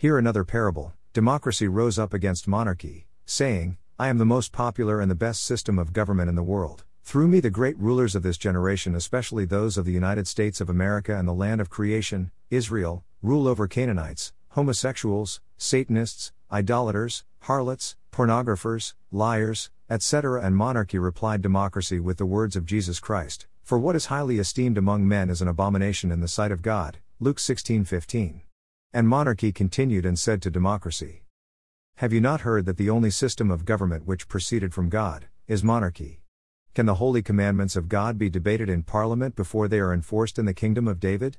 Here another parable democracy rose up against monarchy, saying, I am the most popular and the best system of government in the world. Through me, the great rulers of this generation, especially those of the United States of America and the land of creation, Israel, rule over Canaanites, homosexuals, Satanists, idolaters, harlots, pornographers, liars, etc. And monarchy replied democracy with the words of Jesus Christ For what is highly esteemed among men is an abomination in the sight of God. Luke 16:15. And monarchy continued and said to democracy, Have you not heard that the only system of government which proceeded from God is monarchy? Can the holy commandments of God be debated in Parliament before they are enforced in the kingdom of David?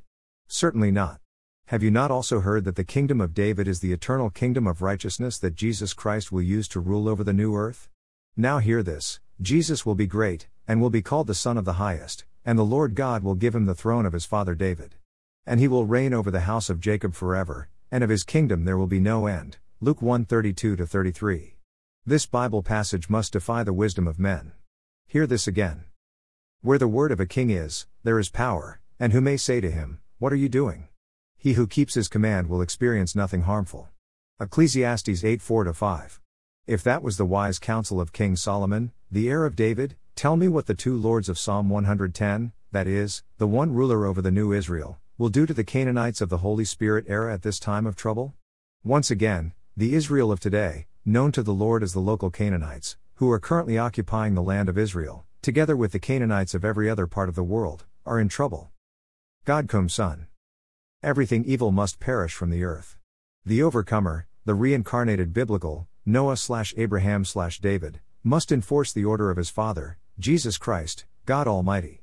Certainly not. Have you not also heard that the kingdom of David is the eternal kingdom of righteousness that Jesus Christ will use to rule over the new earth? Now hear this Jesus will be great, and will be called the Son of the Highest, and the Lord God will give him the throne of his father David. And he will reign over the house of Jacob forever, and of his kingdom there will be no end. Luke 1 32 33. This Bible passage must defy the wisdom of men. Hear this again. Where the word of a king is, there is power, and who may say to him, What are you doing? He who keeps his command will experience nothing harmful. Ecclesiastes 8 4 5. If that was the wise counsel of King Solomon, the heir of David, tell me what the two lords of Psalm 110, that is, the one ruler over the new Israel, will do to the Canaanites of the Holy Spirit era at this time of trouble? Once again, the Israel of today, known to the Lord as the local Canaanites, who are currently occupying the land of Israel, together with the Canaanites of every other part of the world, are in trouble. God come Son. Everything evil must perish from the earth. The overcomer, the reincarnated biblical, Noah slash Abraham slash David, must enforce the order of his Father, Jesus Christ, God Almighty.